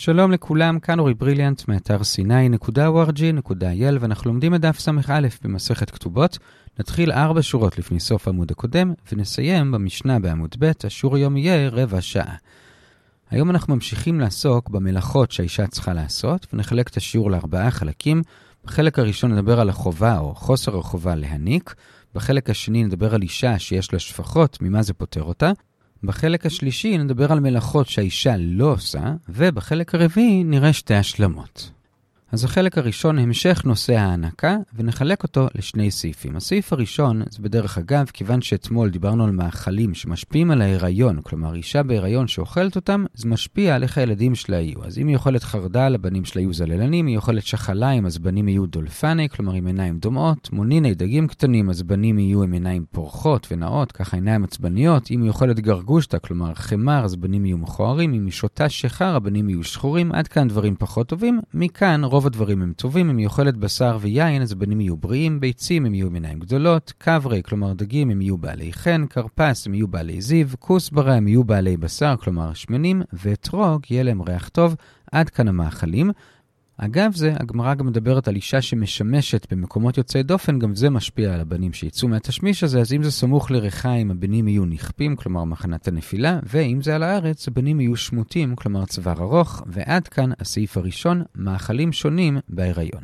שלום לכולם, כאן אורי בריליאנט מאתר sny.org.il ואנחנו לומדים את דף ס"א במסכת כתובות. נתחיל ארבע שורות לפני סוף העמוד הקודם ונסיים במשנה בעמוד ב', השיעור היום יהיה רבע שעה. היום אנחנו ממשיכים לעסוק במלאכות שהאישה צריכה לעשות ונחלק את השיעור לארבעה חלקים. בחלק הראשון נדבר על החובה או חוסר החובה להניק. בחלק השני נדבר על אישה שיש לה שפחות, ממה זה פותר אותה. בחלק השלישי נדבר על מלאכות שהאישה לא עושה, ובחלק הרביעי נראה שתי השלמות. אז החלק הראשון, המשך נושא ההענקה, ונחלק אותו לשני סעיפים. הסעיף הראשון, זה בדרך אגב, כיוון שאתמול דיברנו על מאכלים שמשפיעים על ההיריון, כלומר, אישה בהיריון שאוכלת אותם, זה משפיע על איך הילדים שלה יהיו. אז אם היא אוכלת חרדל, הבנים שלה יהיו זללנים, היא אוכלת שחליים, אז בנים יהיו דולפני, כלומר עם עיניים דומעות, מוניני, דגים קטנים, אז בנים יהיו עם עיניים פורחות ונאות, ככה עיניים עצבניות. אם היא אוכלת גרגושטה, כלומר חמר, אז בנים יהיו מכוערים, אם היא שותה שחר, הבנים יהיו שחורים, עד כאן דברים פחות טובים. מכאן, הדברים הם טובים, אם היא אוכלת בשר ויין, אז הבנים יהיו בריאים, ביצים הם יהיו עם עיניים גדולות, קברי, כלומר דגים, הם יהיו בעלי חן, כרפס, הם יהיו בעלי זיו, כוסברה, הם יהיו בעלי בשר, כלומר שמנים, ואתרוג, יהיה להם ריח טוב. עד כאן המאכלים. אגב זה, הגמרא גם מדברת על אישה שמשמשת במקומות יוצאי דופן, גם זה משפיע על הבנים שיצאו מהתשמיש הזה, אז אם זה סמוך לריחיים, הבנים יהיו נכפים, כלומר מחנת הנפילה, ואם זה על הארץ, הבנים יהיו שמוטים, כלומר צוואר ארוך, ועד כאן הסעיף הראשון, מאכלים שונים בהיריון.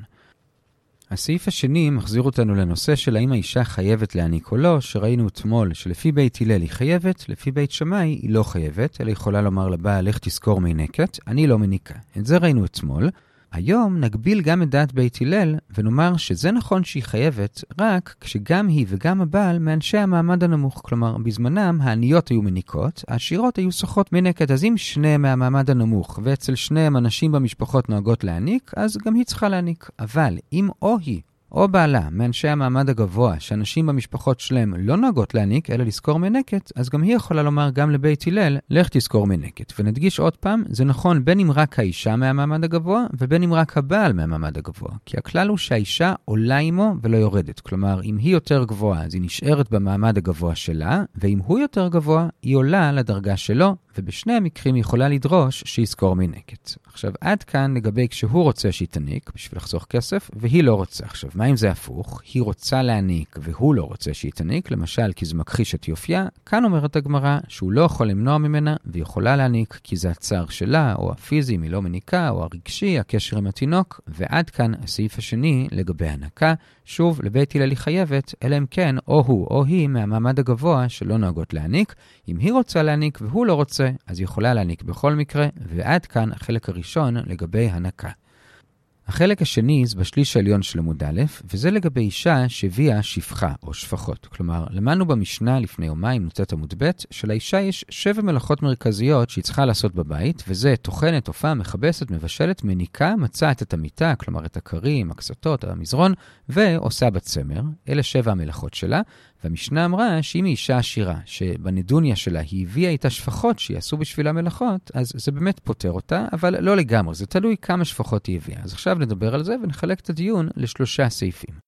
הסעיף השני מחזיר אותנו לנושא של האם האישה חייבת להעניק או לא, שראינו אתמול שלפי בית הלל היא חייבת, לפי בית שמאי היא לא חייבת, אלא יכולה לומר לבעל, לך תזכור מינקת, אני לא מניקה. את זה ראינו אתמול. היום נגביל גם את דעת בית הלל, ונאמר שזה נכון שהיא חייבת, רק כשגם היא וגם הבעל מאנשי המעמד הנמוך. כלומר, בזמנם העניות היו מניקות, העשירות היו שוכות מנקת. אז אם שניהם מהמעמד הנמוך, ואצל שניהם הנשים במשפחות נוהגות להניק, אז גם היא צריכה להניק. אבל אם או היא או בעלה מאנשי המעמד הגבוה, שאנשים במשפחות שלהם לא נוהגות להניק, אלא לזכור מנקת, אז גם היא יכולה לומר גם לבית הלל, לך תזכור מנקת. ונדגיש עוד פעם, זה נכון בין אם רק האישה מהמעמד הגבוה, ובין אם רק הבעל מהמעמד הגבוה. כי הכלל הוא שהאישה עולה עמו ולא יורדת. כלומר, אם היא יותר גבוהה, אז היא נשארת במעמד הגבוה שלה, ואם הוא יותר גבוה, היא עולה לדרגה שלו, ובשני המקרים היא יכולה לדרוש שיזכור מנקת. עכשיו, עד כאן לגבי כשהוא רוצה שהיא תניק בשביל לחסוך כסף, והיא לא רוצה. עכשיו, מה אם זה הפוך? היא רוצה להניק והוא לא רוצה שהיא תניק, למשל כי זה מכחיש את יופייה, כאן אומרת הגמרא שהוא לא יכול למנוע ממנה והיא יכולה להניק כי זה הצער שלה, או הפיזי אם היא לא מניקה, או הרגשי, הקשר עם התינוק, ועד כאן הסעיף השני לגבי הנקה. שוב, לבית הלל היא חייבת, אלא אם כן, או הוא או היא מהמעמד הגבוה שלא נוהגות להניק. אם היא רוצה להניק והוא לא רוצה, אז היא יכולה להניק בכל מקרה, ועד כאן החלק הראשון לגבי הנקה. החלק השני זה בשליש העליון של עמוד א', וזה לגבי אישה שהביאה שפחה או שפחות. כלומר, למדנו במשנה לפני יומיים, נוצאת עמוד ב', שלאישה יש שבע מלאכות מרכזיות שהיא צריכה לעשות בבית, וזה טוחנת, הופעה, מכבסת, מבשלת, מניקה, מצעת את המיטה, כלומר את הכרים, הקסתות, המזרון, ועושה בצמר. אלה שבע המלאכות שלה, והמשנה אמרה שאם היא אישה עשירה, שבנדוניה שלה היא הביאה איתה שפחות שיעשו בשבילה מלאכות, אז זה באמת פותר אותה, אבל לא לגמרי, זה תלוי כמה שפחות היא הביאה. אז עכשיו נדבר על זה ונחלק את הדיון לשלושה סעיפים.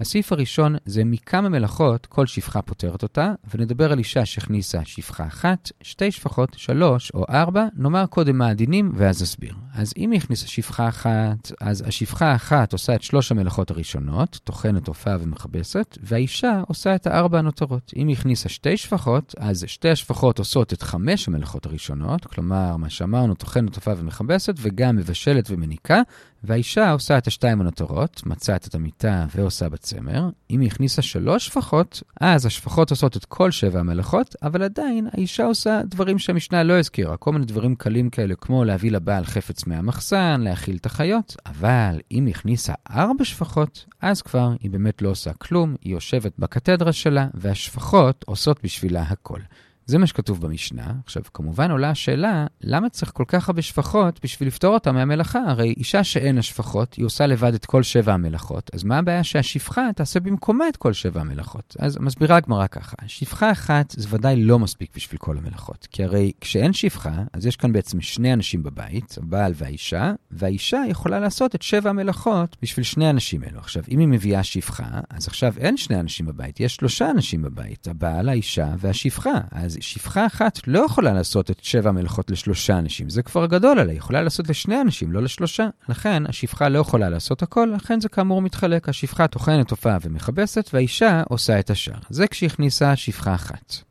הסעיף הראשון זה מכמה מלאכות כל שפחה פותרת אותה, ונדבר על אישה שהכניסה שפחה אחת, שתי שפחות, שלוש או ארבע, נאמר קודם מה הדינים ואז נסביר. אז אם היא הכניסה שפחה אחת, אז השפחה האחת עושה את שלוש המלאכות הראשונות, טוחנת, הופעה ומכבסת, והאישה עושה את הארבע הנותרות. אם היא הכניסה שתי שפחות, אז שתי השפחות עושות את חמש המלאכות הראשונות, כלומר, מה שאמרנו, טוחנת, הופעה ומכבסת, וגם מבשלת ומניקה, והאישה עושה את השתיים הנותרות, מצאת את המיטה ועושה בצמר. אם היא הכניסה שלוש שפחות, אז השפחות עושות את כל שבע המלאכות, אבל עדיין האישה עושה דברים שהמשנה לא הזכירה, כל מיני דברים קלים כאלה, כמו להביא לבעל חפץ מהמחסן, להאכיל את החיות, אבל אם היא הכניסה ארבע שפחות, אז כבר היא באמת לא עושה כלום, היא יושבת בקתדרה שלה, והשפחות עושות בשבילה הכל. זה מה שכתוב במשנה. עכשיו, כמובן עולה השאלה, למה צריך כל כך הרבה שפחות בשביל לפתור אותה מהמלאכה? הרי אישה שאין לה שפחות, היא עושה לבד את כל שבע המלאכות, אז מה הבעיה שהשפחה תעשה במקומה את כל שבע המלאכות? אז מסבירה הגמרא ככה, שפחה אחת זה ודאי לא מספיק בשביל כל המלאכות, כי הרי כשאין שפחה, אז יש כאן בעצם שני אנשים בבית, הבעל והאישה, והאישה יכולה לעשות את שבע המלאכות בשביל שני האנשים אלו. עכשיו, אם היא מביאה שפחה, אז עכשיו אין שני אנשים בבית, יש שלושה אנשים בבית, הבעל, האישה והשפחה. אז שפחה אחת לא יכולה לעשות את שבע המלאכות לשלושה אנשים, זה כבר גדול עליה, היא יכולה לעשות לשני אנשים, לא לשלושה. לכן, השפחה לא יכולה לעשות הכל, לכן זה כאמור מתחלק. השפחה טוחנת הופעה ומכבסת, והאישה עושה את השאר. זה כשהכניסה שפחה אחת.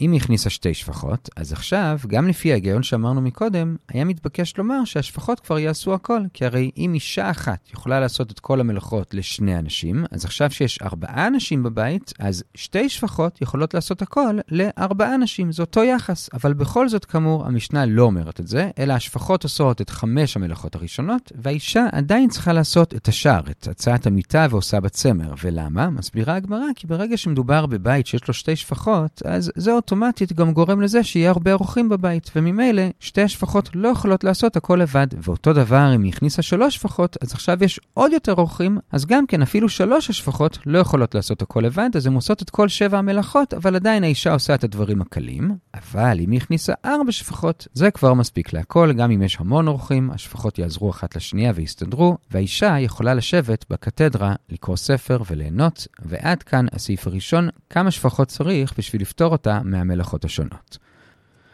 אם היא הכניסה שתי שפחות, אז עכשיו, גם לפי ההיגיון שאמרנו מקודם, היה מתבקש לומר שהשפחות כבר יעשו הכל. כי הרי אם אישה אחת יכולה לעשות את כל המלאכות לשני אנשים, אז עכשיו שיש ארבעה אנשים בבית, אז שתי שפחות יכולות לעשות הכל לארבעה אנשים. זה אותו יחס. אבל בכל זאת, כאמור, המשנה לא אומרת את זה, אלא השפחות עושות את חמש המלאכות הראשונות, והאישה עדיין צריכה לעשות את השאר, את הצעת המיטה ועושה בצמר. ולמה? מסבירה הגמרא, כי ברגע שמדובר בבית שיש לו שתי שפחות, אז זה אוטומטית גם גורם לזה שיהיה הרבה אורחים בבית, וממילא שתי השפחות לא יכולות לעשות הכל לבד. ואותו דבר, אם היא הכניסה שלוש שפחות, אז עכשיו יש עוד יותר אורחים, אז גם כן אפילו שלוש השפחות לא יכולות לעשות הכל לבד, אז הן עושות את כל שבע המלאכות, אבל עדיין האישה עושה את הדברים הקלים. אבל אם היא הכניסה ארבע שפחות, זה כבר מספיק להכל, גם אם יש המון אורחים, השפחות יעזרו אחת לשנייה ויסתדרו, והאישה יכולה לשבת בקתדרה, לקרוא ספר וליהנות, ועד כאן הסעיף הראשון, כמה שפחות צריך בשביל לפתור אותה מהמלאכות השונות.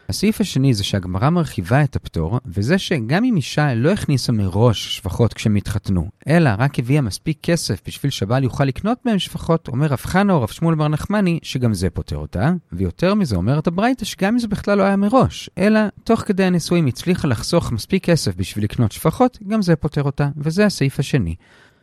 הסעיף השני זה שהגמרא מרחיבה את הפטור, וזה שגם אם אישה לא הכניסה מראש שפחות כשהם התחתנו, אלא רק הביאה מספיק כסף בשביל שבעל יוכל לקנות מהם שפחות, אומר רב חנה או רב שמואל בר נחמני שגם זה פותר אותה, ויותר מזה אומרת הברייתא שגם אם זה בכלל לא היה מראש, אלא תוך כדי הנישואים הצליחה לחסוך מספיק כסף בשביל לקנות שפחות, גם זה פותר אותה, וזה הסעיף השני.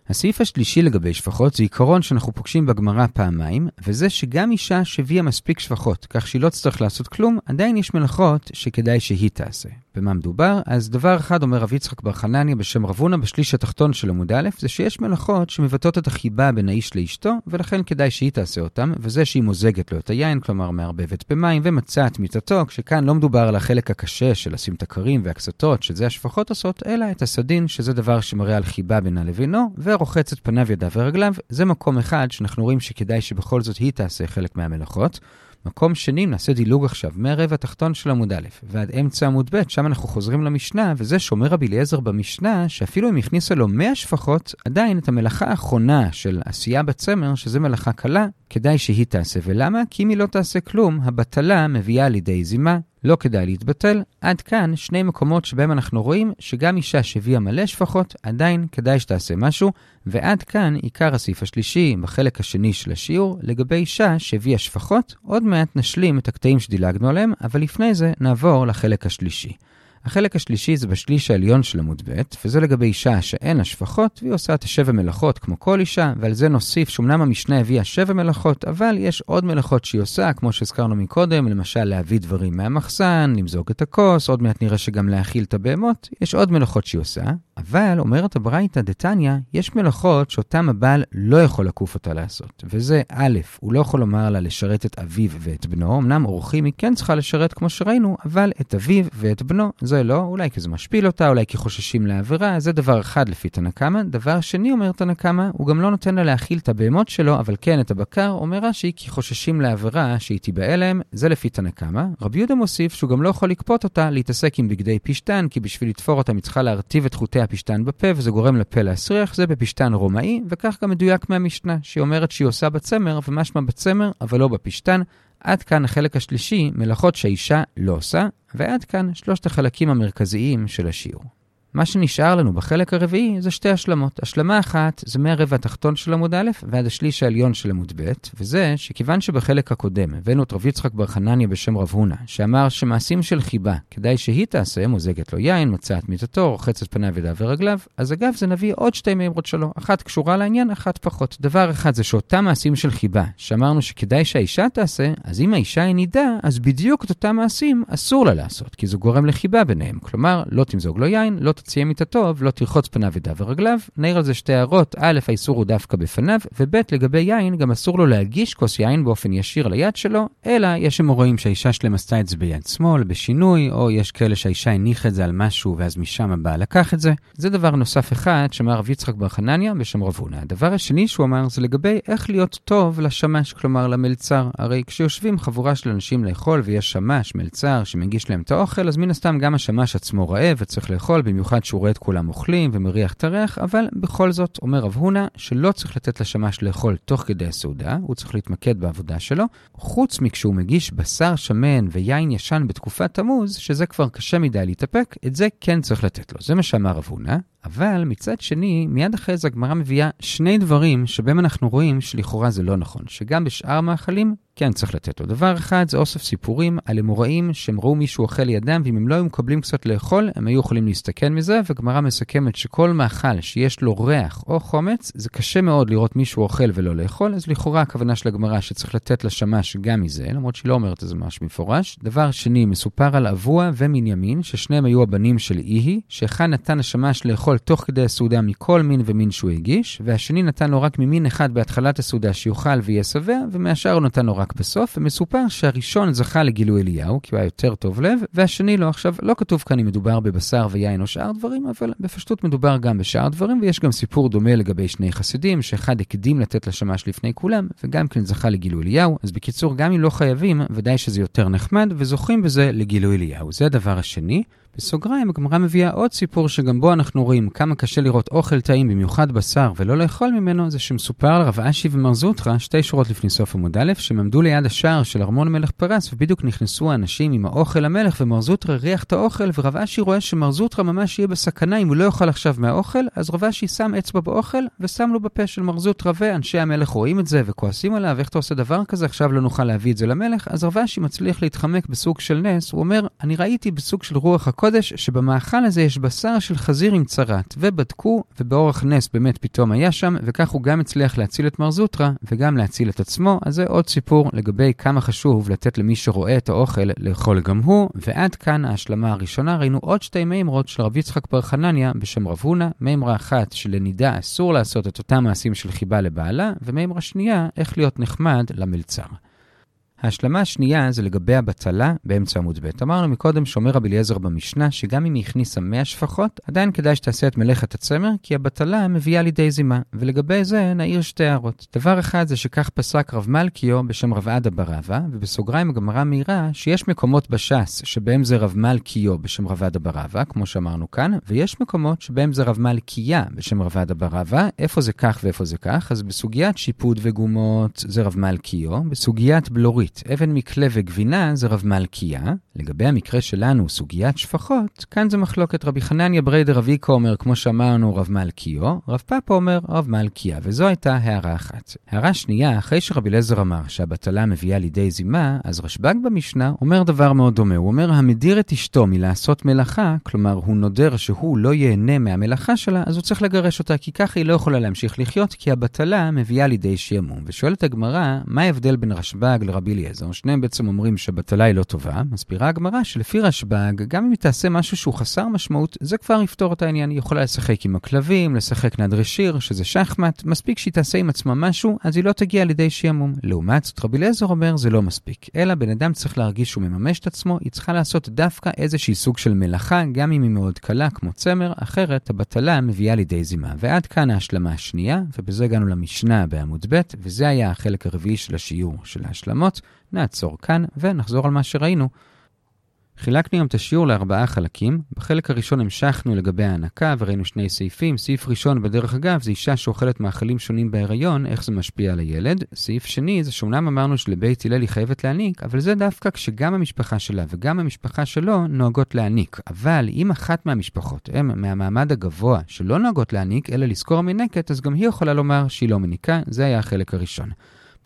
הסעיף השלישי לגבי שפחות זה עיקרון שאנחנו פוגשים בגמרא פעמיים, וזה שגם אישה שהביאה מספיק שפחות, כך שהיא לא תצטרך לעשות כלום, עדיין יש מלאכות שכדאי שהיא תעשה. במה מדובר? אז דבר אחד אומר רב יצחק בר חנניה בשם רב הונא בשליש התחתון של עמוד א', זה שיש מלאכות שמבטאות את החיבה בין האיש לאשתו, ולכן כדאי שהיא תעשה אותם, וזה שהיא מוזגת לו את היין, כלומר מערבבת במים, ומצאה את מיטתו, כשכאן לא מדובר על החלק הקשה של לשים את הכרים והקסתות, שזה השפחות עושות, אלא את הסדין, שזה דבר שמראה על חיבה בינה לבינו, ורוחץ את פניו, ידיו ורגליו, זה מקום אחד שאנחנו רואים שכדאי שבכל זאת היא תעשה חלק מהמלאכות. מקום שני, נעשה דילוג עכשיו, מהרבע התחתון של עמוד א' ועד אמצע עמוד ב', שם אנחנו חוזרים למשנה, וזה שאומר רבי אליעזר במשנה, שאפילו אם הכניסה לו 100 שפחות, עדיין את המלאכה האחרונה של עשייה בצמר, שזה מלאכה קלה, כדאי שהיא תעשה. ולמה? כי אם היא לא תעשה כלום, הבטלה מביאה לידי זימה. לא כדאי להתבטל. עד כאן שני מקומות שבהם אנחנו רואים שגם אישה שהביאה מלא שפחות, עדיין כדאי שתעשה משהו. ועד כאן עיקר הסעיף השלישי בחלק השני של השיעור, לגבי אישה שהביאה שפחות. עוד מעט נשלים את הקטעים שדילגנו עליהם, אבל לפני זה נעבור לחלק השלישי. החלק השלישי זה בשליש העליון של עמוד ב', וזה לגבי אישה שאין לה שפחות, והיא עושה את השבע מלאכות כמו כל אישה, ועל זה נוסיף שאומנם המשנה הביאה שבע מלאכות, אבל יש עוד מלאכות שהיא עושה, כמו שהזכרנו מקודם, למשל להביא דברים מהמחסן, למזוג את הכוס, עוד מעט נראה שגם להאכיל את הבהמות, יש עוד מלאכות שהיא עושה, אבל אומרת הברייתא דתניא, יש מלאכות שאותם הבעל לא יכול לקוף אותה לעשות, וזה א', הוא לא יכול לומר לה לשרת את אביו ואת בנו, אמנם אורחים היא כן צריכה לשרת כמו שראינו, אבל את אביו ואת בנו זה לא, אולי כי זה משפיל אותה, אולי כי חוששים לעבירה, זה דבר אחד לפי תנא קמא. דבר שני, אומר תנא קמא, הוא גם לא נותן לה להאכיל את הבהמות שלו, אבל כן את הבקר, אומר רש"י, כי חוששים לעבירה שהיא תיבאה להם, זה לפי תנא קמא. רבי יהודה מוסיף שהוא גם לא יכול לכפות אותה להתעסק עם בגדי פשתן, כי בשביל לתפור אותם היא צריכה להרטיב את חוטי הפשתן בפה, וזה גורם לפה להסריח, זה בפשתן רומאי, וכך גם מדויק מהמשנה, שהיא אומרת שהיא עושה בצמר, ומשמע בצמר, אבל לא בפשתן. עד כאן החלק השלישי, מלאכות שהאישה לא עושה, ועד כאן שלושת החלקים המרכזיים של השיעור. מה שנשאר לנו בחלק הרביעי זה שתי השלמות. השלמה אחת זה מהרבע התחתון של עמוד א' ועד השליש העליון של עמוד ב', וזה שכיוון שבחלק הקודם הבאנו את רב יצחק בר חנניה בשם רב הונא, שאמר שמעשים של חיבה, כדאי שהיא תעשה, מוזגת לו יין, מצאת מיטתו, רוחצת פניו ידיו ורגליו, אז אגב זה נביא עוד שתי מימרות שלו, אחת קשורה לעניין, אחת פחות. דבר אחד זה שאותם מעשים של חיבה, שאמרנו שכדאי שהאישה תעשה, אז אם האישה היא נידה, אז בדיוק את אותם מעשים אסור לה לעשות, כי זה גורם לחיבה ביניהם. כלומר, לא תמזוג לו יין, לא תציע מיטתו ולא תרחוץ פניו ידיו ורגליו. נעיר על זה שתי הערות, א', האיסור הוא דווקא בפניו, וב', לגבי יין, גם אסור לו להגיש כוס יין באופן ישיר ליד שלו, אלא יש שם רואים שהאישה שלהם עשתה את זה ביד שמאל, בשינוי, או יש כאלה שהאישה הניחה את זה על משהו ואז משם הבעל לקח את זה. זה דבר נוסף אחד שאמר רב יצחק בר חנניה בשם רב הונא. הדבר השני שהוא אמר זה לגבי איך להיות טוב לשמש, כלומר למלצר. הרי כשיושבים חבורה של אנשים לאכול ויש שמש, מלצר, שמגיש להם את האוכל, אז מן הסתם גם השמש עצמו רעב וצריך לאכול, במיוחד במיוחד שהוא רואה את כולם אוכלים ומריח את הריח, אבל בכל זאת, אומר רב הונא, שלא צריך לתת לשמש לאכול תוך כדי הסעודה, הוא צריך להתמקד בעבודה שלו, חוץ מכשהוא מגיש בשר שמן ויין ישן בתקופת תמוז, שזה כבר קשה מדי להתאפק, את זה כן צריך לתת לו. זה מה שאמר רב הונא. אבל מצד שני, מיד אחרי זה הגמרא מביאה שני דברים שבהם אנחנו רואים שלכאורה זה לא נכון, שגם בשאר מאכלים כן צריך לתת לו. דבר אחד זה אוסף סיפורים על אמוראים שהם ראו מישהו אוכל לידם, ואם הם לא היו מקבלים קצת לאכול, הם היו יכולים להסתכן מזה, וגמרא מסכמת שכל מאכל שיש לו ריח או חומץ, זה קשה מאוד לראות מישהו אוכל ולא לאכול, אז לכאורה הכוונה של הגמרא שצריך לתת לשמש גם מזה, למרות שהיא לא אומרת את זה ממש מפורש. דבר שני, מסופר על אבוע ומנימין, ששניהם היו הבנים של איהי, שאחד נתן השמש לאכול תוך כדי הסעודה מכל מין ומין שהוא הגיש, והשני נתן לו רק ממין אחד בהתחלת הסעודה שיאכל ויהיה שבע, ומהשאר הוא נתן לו רק בסוף, ומסופר שהראשון זכה לגילוי אליהו, כי הוא היה יותר טוב לב, והשני לא. עכשיו, לא כתוב כאן אם מדובר בבשר ויין או שאר דברים, אבל בפשטות מדובר גם בשאר דברים, ויש גם סיפור דומה לגבי שני חסידים, שאחד הקדים לתת לשמש לפני כולם, וגם כן זכה לגילוי אליהו. אז בקיצור, גם אם לא חייבים, ודאי שזה יותר נחמד, וזוכים בזה לגילוי אליהו. זה הדבר השני. בסוגריים, הגמרא מביאה עוד סיפור שגם בו אנחנו רואים כמה קשה לראות אוכל טעים, במיוחד בשר, ולא לאכול ממנו, זה שמסופר על רב אשי ומר זוטרא, שתי שורות לפני סוף עמוד א', שהם עמדו ליד השער של ארמון מלך פרס, ובדיוק נכנסו האנשים עם האוכל למלך, ומר זוטרא ריח את האוכל, ורב אשי רואה שמר זוטרא ממש יהיה בסכנה אם הוא לא יאכל עכשיו מהאוכל, אז רב אשי שם אצבע באוכל, ושם לו בפה של מר זוטרא, ואנשי המלך רואים את זה וכועסים עליו, איך אתה עושה דבר כזה, עכשיו לא נוכל להביא את זה למלך, אז רב אשי מצליח להתחמק בסוג של נס, הוא אומר, אני ראיתי בסוג של רוח הקודש, שבמאכל הזה יש בשר של חזיר עם צרת, ובדקו, ובאורח נס באמת פתאום היה שם, וכך הוא גם הצליח להציל את מר זוטרא, וגם להציל את עצמו, אז זה עוד סיפור לגבי כמה חשוב לתת למי שרואה את האוכל לאכול גם הוא, ועד כאן ההשלמה הראשונה, ראינו עוד שתי מימרות של רב יצחק בר חנניה בשם רב הונא, מימרה אחת שלנידה אסור לעשות את אותם מעשים של חיבה לבעלה, ומימרה שנייה, איך להיות נחמד למלצר. ההשלמה השנייה זה לגבי הבטלה באמצע עמוד ב'. אמרנו מקודם שאומר רבי אליעזר במשנה, שגם אם היא הכניסה 100 שפחות, עדיין כדאי שתעשה את מלאכת הצמר, כי הבטלה מביאה לידי זימה. ולגבי זה נעיר שתי הערות. דבר אחד זה שכך פסק רב מלכיו בשם רב עדה ברבא, ובסוגריים הגמרא מעירה שיש מקומות בש"ס שבהם זה רב מלכיו בשם רב עדה ברבא, כמו שאמרנו כאן, ויש מקומות שבהם זה רב מלכיה בשם רב עדה ברבא, איפה זה כך ואיפה זה כך, אז בסוגיית שיפוד וגומות זה רב מלכיו, בסוגיית בלורית עברית, אבן מקלה וגבינה זה רב מלכיה. לגבי המקרה שלנו, סוגיית שפחות, כאן זה מחלוקת רבי חנניה בריידר אביקו אומר, כמו שאמרנו, רב מלכיו, רב פאפה אומר רב מלכיה, וזו הייתה הערה אחת. הערה שנייה, אחרי שרבי אליעזר אמר שהבטלה מביאה לידי זימה, אז רשב"ג במשנה אומר דבר מאוד דומה. הוא אומר, המדיר את אשתו מלעשות מלאכה, כלומר, הוא נודר שהוא לא ייהנה מהמלאכה שלה, אז הוא צריך לגרש אותה, כי ככה היא לא יכולה להמשיך לחיות, כי הבטלה מביאה לידי שעמום. ושואלת הגמרא, מה ההבדל בין רשב"ג לרבי אליעזר, שניהם בעצם אומרים שבטלה היא לא טובה, מסבירה הגמרא שלפי רשב"ג, גם אם היא תעשה משהו שהוא חסר משמעות, זה כבר יפתור את העניין. היא יכולה לשחק עם הכלבים, לשחק נדרי שיר, שזה שחמט, מספיק שהיא תעשה עם עצמה משהו, אז היא לא תגיע לידי שעמום. לעומת זאת, רבי אליעזר אומר, זה לא מספיק. אלא בן אדם צריך להרגיש שהוא מממש את עצמו, היא צריכה לעשות דווקא איזושהי סוג של מלאכה, גם אם היא מאוד קלה, כמו צמר, אחרת הבטלה מביאה לידי זימה. ועד כאן ההשלמה השנייה, ובזה הגענו למשנה בעמוד ב', וזה היה החלק הרביעי של השיעור של ההשלמות. נעצור כאן ונחזור על מה שראינו. חילקנו היום את השיעור לארבעה חלקים. בחלק הראשון המשכנו לגבי ההנקה וראינו שני סעיפים. סעיף ראשון, בדרך אגב, זה אישה שאוכלת מאכלים שונים בהיריון, איך זה משפיע על הילד. סעיף שני, זה שאומנם אמרנו שלבית הלל היא חייבת להניק, אבל זה דווקא כשגם המשפחה שלה וגם המשפחה שלו נוהגות להניק. אבל אם אחת מהמשפחות הם מהמעמד הגבוה שלא נוהגות להניק, אלא לזכור מנקת, אז גם היא יכולה לומר שהיא לא מניקה. זה היה החלק הראשון.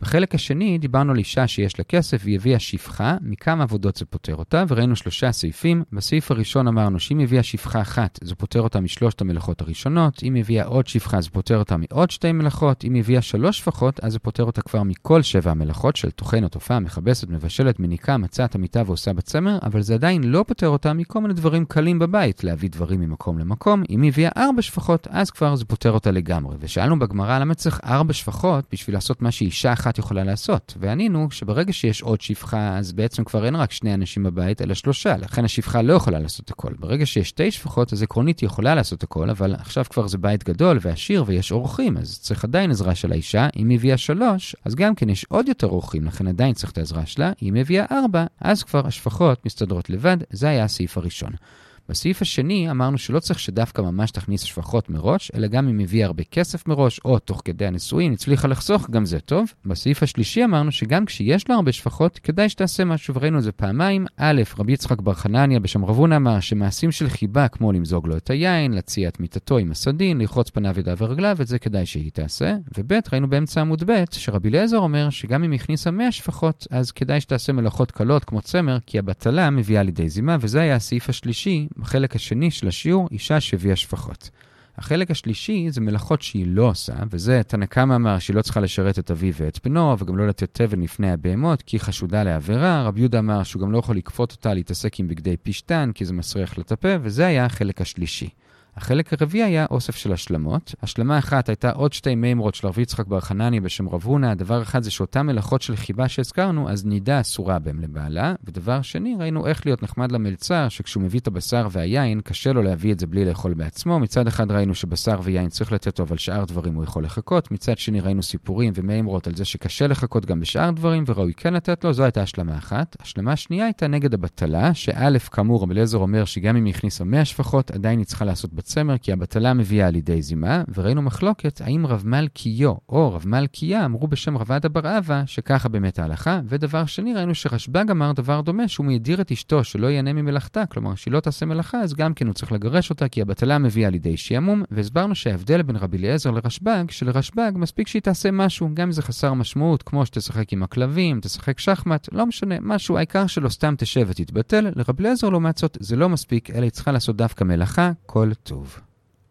בחלק השני דיברנו על אישה שיש לה כסף והיא הביאה שפחה, מכמה עבודות זה פותר אותה, וראינו שלושה סעיפים. בסעיף הראשון אמרנו שאם הביאה שפחה אחת, זה פותר אותה משלושת המלאכות הראשונות, אם הביאה עוד שפחה, זה פותר אותה מעוד שתי מלאכות, אם הביאה שלוש שפחות, אז זה פותר אותה כבר מכל שבע המלאכות של טוחנת, הופעה, מכבסת, מבשלת, מניקה, מצת, המיטה ועושה בצמר, אבל זה עדיין לא פותר אותה מכל מיני דברים קלים בבית, להביא דברים ממקום למקום. אם הביאה ארבע שפחות, אז כבר זה פותר אותה לגמרי. ושאלנו בגמרא למה צריך ארבע שפחות בשביל לעשות מה שאישה אחת יכולה לעשות. וענינו שברגע שיש עוד שפחה, אז בעצם כבר אין רק שני אנשים בבית, אלא שלושה. לכן השפחה לא יכולה לעשות הכל. ברגע שיש שתי שפחות, אז עקרונית היא יכולה לעשות הכל, אבל עכשיו כבר זה בית גדול ועשיר ויש אורחים, אז צריך עדיין עזרה של האישה. אם היא הביאה שלוש, אז גם כן יש עוד יותר אורחים, לכן עדיין צריך את העזרה שלה. אם היא הביאה ארבע, אז כבר השפחות מסתדרות לבד. זה היה הסעיף הראשון. בסעיף השני אמרנו שלא צריך שדווקא ממש תכניס שפחות מראש, אלא גם אם הביא הרבה כסף מראש, או תוך כדי הנישואין הצליחה לחסוך, גם זה טוב. בסעיף השלישי אמרנו שגם כשיש לו הרבה שפחות, כדאי שתעשה משהו, וראינו את זה פעמיים. א', רבי יצחק בר חנניה בשם רבון אמר שמעשים של חיבה, כמו למזוג לו את היין, להציע את מיטתו עם הסדין, לרחוץ פניו ידיו ורגליו, את זה כדאי שהיא תעשה. וב', ראינו באמצע עמוד ב', שרבי אליעזר אומר שגם אם הכניסה 100 שפחות, אז כדאי שתעשה מלאכות קלות כמו צמר, כי הבטלה מביאה לידי זימה, וזה היה הסעיף השלישי, בחלק השני של השיעור, אישה שהביאה שפחות. החלק השלישי זה מלאכות שהיא לא עושה, וזה תנא קמא אמר שהיא לא צריכה לשרת את אביו ואת בנו, וגם לא לתת תבן לפני הבהמות, כי היא חשודה לעבירה. רב יהודה אמר שהוא גם לא יכול לכפות אותה להתעסק עם בגדי פשתן, כי זה מסריח לטפה, וזה היה החלק השלישי. החלק הרביעי היה אוסף של השלמות. השלמה אחת הייתה עוד שתי מימרות של רבי יצחק בר חנני בשם רב הונא. דבר אחד זה שאותן מלאכות של חיבה שהזכרנו, אז נידה אסורה בהם לבעלה. ודבר שני, ראינו איך להיות נחמד למלצר, שכשהוא מביא את הבשר והיין, קשה לו להביא את זה בלי לאכול בעצמו. מצד אחד ראינו שבשר ויין צריך לתת לו, אבל שאר דברים הוא יכול לחכות. מצד שני ראינו סיפורים ומימרות על זה שקשה לחכות גם בשאר דברים, וראוי כן לתת לו. זו הייתה השלמה אחת. השלמה השנייה הייתה נגד הבטלה, שא', כאמור, רבי אליעזר אומר שגם אם היא הכניסה 100 שפחות, עדיין היא צריכה לעשות צמר כי הבטלה מביאה לידי זימה, וראינו מחלוקת האם רב מלכיו או רב מלכיה אמרו בשם רב עדה בר אבא שככה באמת ההלכה, ודבר שני ראינו שרשב"ג אמר דבר דומה שהוא מדיר את אשתו שלא ייהנה ממלאכתה, כלומר שהיא לא תעשה מלאכה אז גם כן הוא צריך לגרש אותה כי הבטלה מביאה לידי שעמום, והסברנו שההבדל בין רבי אליעזר לרשב"ג, שלרשב"ג מספיק שהיא תעשה משהו, גם אם זה חסר משמעות, כמו שתשחק עם הכלבים, תשחק שחמט, לא משנה, משהו, העיקר שלא סתם תשב ותתבטל, לרבי אליעזר לעומת זאת זה לא מספיק, אלא היא צריכה לעשות דווקא מלאכה, כל טוב. Grove.